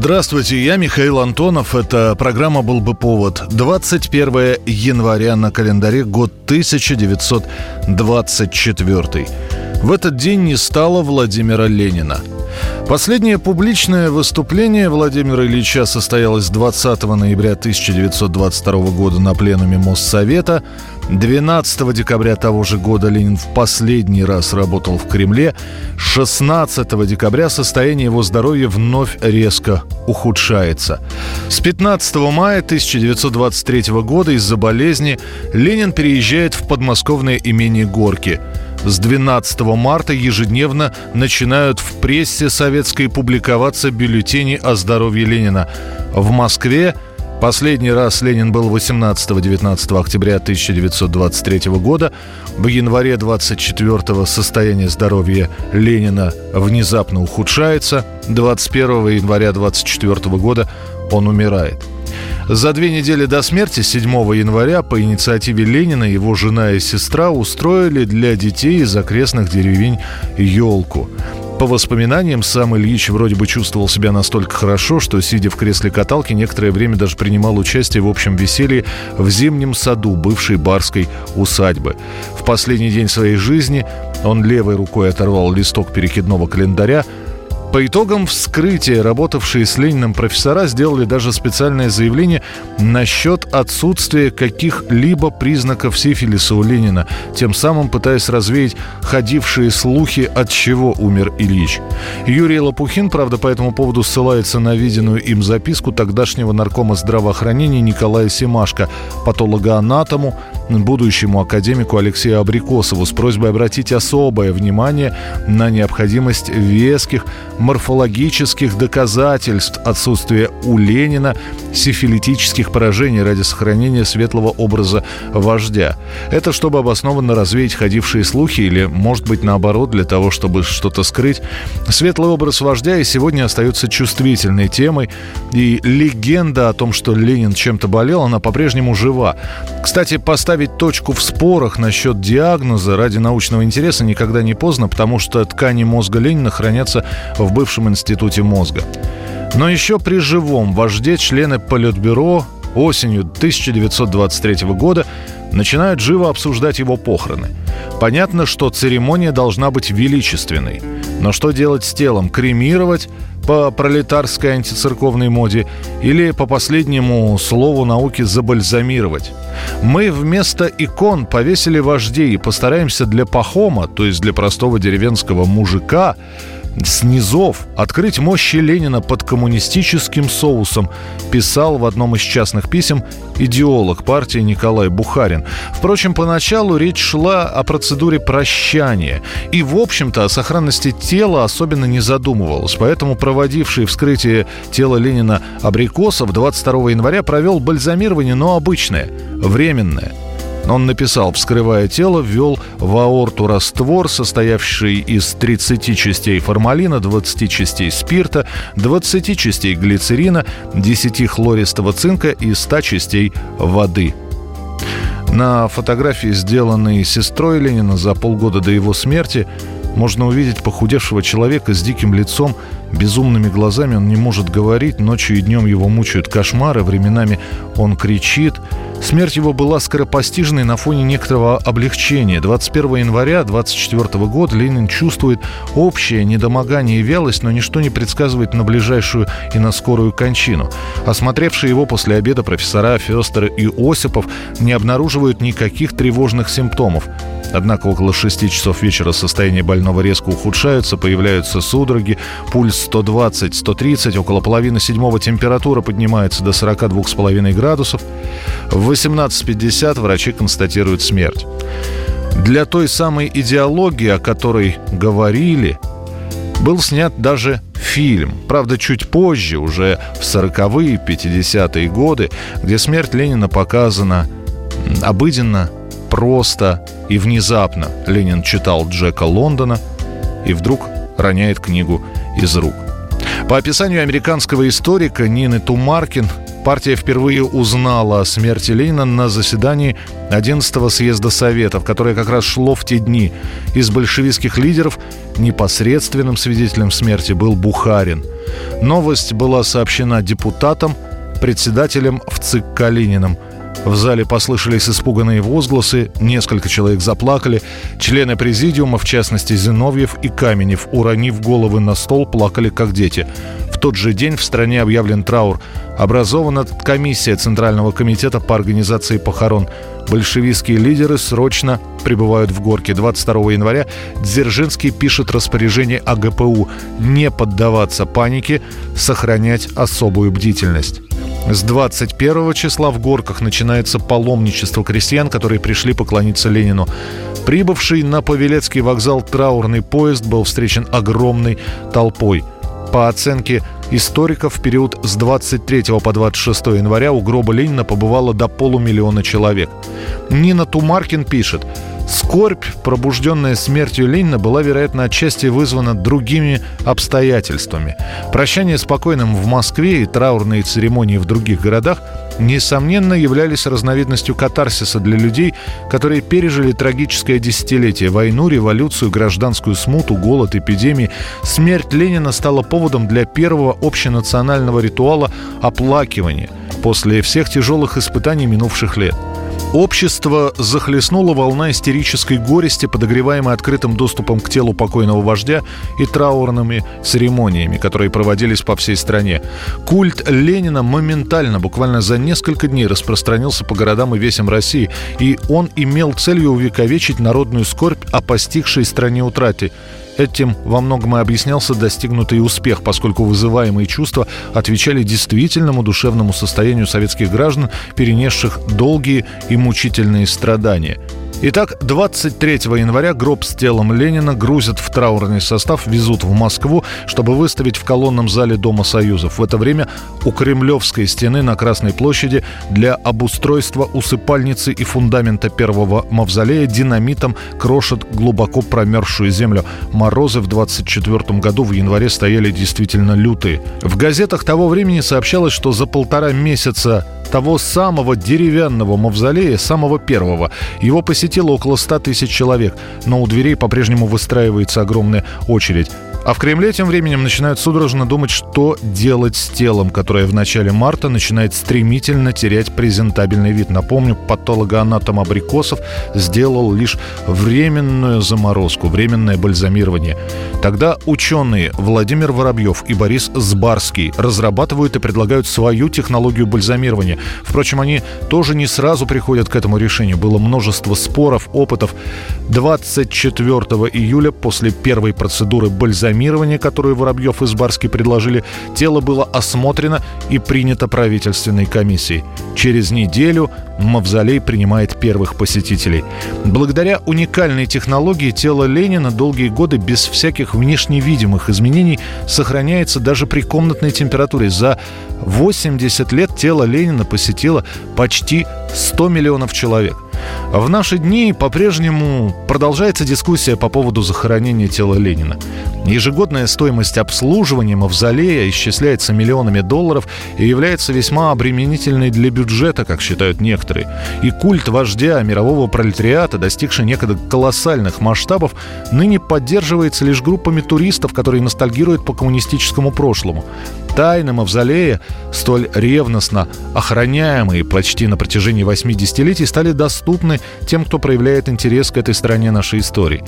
Здравствуйте, я Михаил Антонов. Это программа «Был бы повод». 21 января на календаре, год 1924. В этот день не стало Владимира Ленина. Последнее публичное выступление Владимира Ильича состоялось 20 ноября 1922 года на пленуме Моссовета. 12 декабря того же года Ленин в последний раз работал в Кремле. 16 декабря состояние его здоровья вновь резко ухудшается. С 15 мая 1923 года из-за болезни Ленин переезжает в подмосковное имение Горки. С 12 марта ежедневно начинают в прессе советской публиковаться бюллетени о здоровье Ленина. В Москве Последний раз Ленин был 18-19 октября 1923 года. В январе 24 состояние здоровья Ленина внезапно ухудшается. 21 января 24 года он умирает. За две недели до смерти, 7 января, по инициативе Ленина, его жена и сестра устроили для детей из окрестных деревень елку. По воспоминаниям, сам Ильич вроде бы чувствовал себя настолько хорошо, что, сидя в кресле каталки, некоторое время даже принимал участие в общем веселье в зимнем саду бывшей барской усадьбы. В последний день своей жизни он левой рукой оторвал листок перекидного календаря, по итогам вскрытия работавшие с Лениным профессора сделали даже специальное заявление насчет отсутствия каких-либо признаков сифилиса у Ленина, тем самым пытаясь развеять ходившие слухи, от чего умер Ильич. Юрий Лопухин, правда, по этому поводу ссылается на виденную им записку тогдашнего наркома здравоохранения Николая Семашко, патологоанатому, будущему академику Алексею Абрикосову с просьбой обратить особое внимание на необходимость веских морфологических доказательств отсутствия у Ленина сифилитических поражений ради сохранения светлого образа вождя. Это чтобы обоснованно развеять ходившие слухи или, может быть, наоборот, для того, чтобы что-то скрыть. Светлый образ вождя и сегодня остается чувствительной темой, и легенда о том, что Ленин чем-то болел, она по-прежнему жива. Кстати, поставить точку в спорах насчет диагноза ради научного интереса никогда не поздно, потому что ткани мозга Ленина хранятся в бывшем институте мозга. Но еще при живом вожде члены Политбюро осенью 1923 года начинают живо обсуждать его похороны. Понятно, что церемония должна быть величественной. Но что делать с телом? Кремировать по пролетарской антицерковной моде или по последнему слову науки забальзамировать? Мы вместо икон повесили вождей и постараемся для пахома, то есть для простого деревенского мужика, с низов открыть мощи Ленина под коммунистическим соусом, писал в одном из частных писем идеолог партии Николай Бухарин. Впрочем, поначалу речь шла о процедуре прощания. И, в общем-то, о сохранности тела особенно не задумывалось. Поэтому проводивший вскрытие тела Ленина Абрикосов 22 января провел бальзамирование, но обычное, временное – он написал, вскрывая тело, ввел в аорту раствор, состоявший из 30 частей формалина, 20 частей спирта, 20 частей глицерина, 10 хлористого цинка и 100 частей воды. На фотографии, сделанной сестрой Ленина за полгода до его смерти, можно увидеть похудевшего человека с диким лицом, безумными глазами. Он не может говорить, ночью и днем его мучают кошмары, временами он кричит – Смерть его была скоропостижной на фоне некоторого облегчения. 21 января 24 года Ленин чувствует общее недомогание и вялость, но ничто не предсказывает на ближайшую и на скорую кончину. Осмотревшие его после обеда профессора Фестер и Осипов не обнаруживают никаких тревожных симптомов. Однако около 6 часов вечера состояние больного резко ухудшается, появляются судороги, пульс 120-130, около половины седьмого температура поднимается до 42,5 градусов. В 18.50 врачи констатируют смерть. Для той самой идеологии, о которой говорили, был снят даже фильм. Правда, чуть позже, уже в 40-е, 50-е годы, где смерть Ленина показана Обыденно, просто и внезапно Ленин читал Джека Лондона и вдруг роняет книгу из рук. По описанию американского историка Нины Тумаркин, партия впервые узнала о смерти Ленина на заседании 11-го съезда Советов, которое как раз шло в те дни. Из большевистских лидеров непосредственным свидетелем смерти был Бухарин. Новость была сообщена депутатам, председателем в ЦИК Калининым – в зале послышались испуганные возгласы, несколько человек заплакали. Члены президиума, в частности Зиновьев и Каменев, уронив головы на стол, плакали как дети. В тот же день в стране объявлен траур. Образована комиссия Центрального комитета по организации похорон. Большевистские лидеры срочно прибывают в Горке. 22 января Дзержинский пишет распоряжение АГПУ не поддаваться панике, сохранять особую бдительность. С 21 числа в Горках начинается паломничество крестьян, которые пришли поклониться Ленину. Прибывший на Павелецкий вокзал траурный поезд был встречен огромной толпой. По оценке историков, в период с 23 по 26 января у гроба Ленина побывало до полумиллиона человек. Нина Тумаркин пишет – Скорбь, пробужденная смертью Ленина, была, вероятно, отчасти вызвана другими обстоятельствами. Прощание с покойным в Москве и траурные церемонии в других городах несомненно являлись разновидностью катарсиса для людей, которые пережили трагическое десятилетие – войну, революцию, гражданскую смуту, голод, эпидемии. Смерть Ленина стала поводом для первого общенационального ритуала оплакивания после всех тяжелых испытаний минувших лет – Общество захлестнула волна истерической горести, подогреваемой открытым доступом к телу покойного вождя и траурными церемониями, которые проводились по всей стране. Культ Ленина моментально, буквально за несколько дней распространился по городам и весям России, и он имел целью увековечить народную скорбь о постигшей стране утрате Этим во многом и объяснялся достигнутый успех, поскольку вызываемые чувства отвечали действительному душевному состоянию советских граждан, перенесших долгие и мучительные страдания – Итак, 23 января гроб с телом Ленина грузят в траурный состав, везут в Москву, чтобы выставить в колонном зале Дома Союзов. В это время у Кремлевской стены на Красной площади для обустройства усыпальницы и фундамента первого мавзолея динамитом крошат глубоко промерзшую землю. Морозы в 24 году в январе стояли действительно лютые. В газетах того времени сообщалось, что за полтора месяца того самого деревянного мавзолея, самого первого. Его посетило около 100 тысяч человек, но у дверей по-прежнему выстраивается огромная очередь. А в Кремле тем временем начинают судорожно думать, что делать с телом, которое в начале марта начинает стремительно терять презентабельный вид. Напомню, патологоанатом Абрикосов сделал лишь временную заморозку, временное бальзамирование. Тогда ученые Владимир Воробьев и Борис Сбарский разрабатывают и предлагают свою технологию бальзамирования. Впрочем, они тоже не сразу приходят к этому решению. Было множество споров, опытов. 24 июля после первой процедуры бальзамирования программирования, которую Воробьев и Сбарский предложили, тело было осмотрено и принято правительственной комиссией. Через неделю Мавзолей принимает первых посетителей. Благодаря уникальной технологии тело Ленина долгие годы без всяких внешне видимых изменений сохраняется даже при комнатной температуре. За 80 лет тело Ленина посетило почти 100 миллионов человек. В наши дни по-прежнему продолжается дискуссия по поводу захоронения тела Ленина. Ежегодная стоимость обслуживания мавзолея исчисляется миллионами долларов и является весьма обременительной для бюджета, как считают некоторые. И культ вождя мирового пролетариата, достигший некогда колоссальных масштабов, ныне поддерживается лишь группами туристов, которые ностальгируют по коммунистическому прошлому. Тайны мавзолея, столь ревностно охраняемые почти на протяжении восьми десятилетий, стали доступны тем, кто проявляет интерес к этой стороне нашей истории.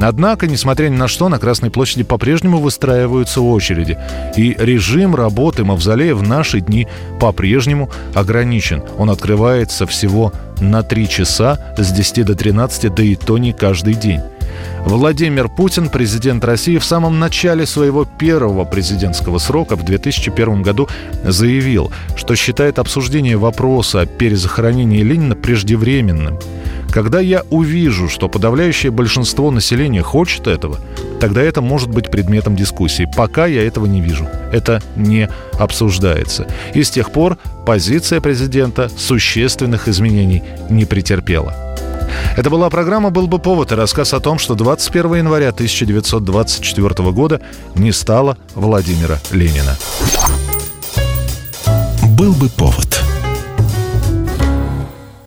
Однако, несмотря ни на что, на Красной площади по-прежнему выстраиваются очереди. И режим работы мавзолея в наши дни по-прежнему ограничен. Он открывается всего на 3 часа с 10 до 13, да и то не каждый день. Владимир Путин, президент России, в самом начале своего первого президентского срока в 2001 году заявил, что считает обсуждение вопроса о перезахоронении Ленина преждевременным. Когда я увижу, что подавляющее большинство населения хочет этого, тогда это может быть предметом дискуссии. Пока я этого не вижу. Это не обсуждается. И с тех пор позиция президента существенных изменений не претерпела. Это была программа «Был бы повод» и рассказ о том, что 21 января 1924 года не стало Владимира Ленина. «Был бы повод»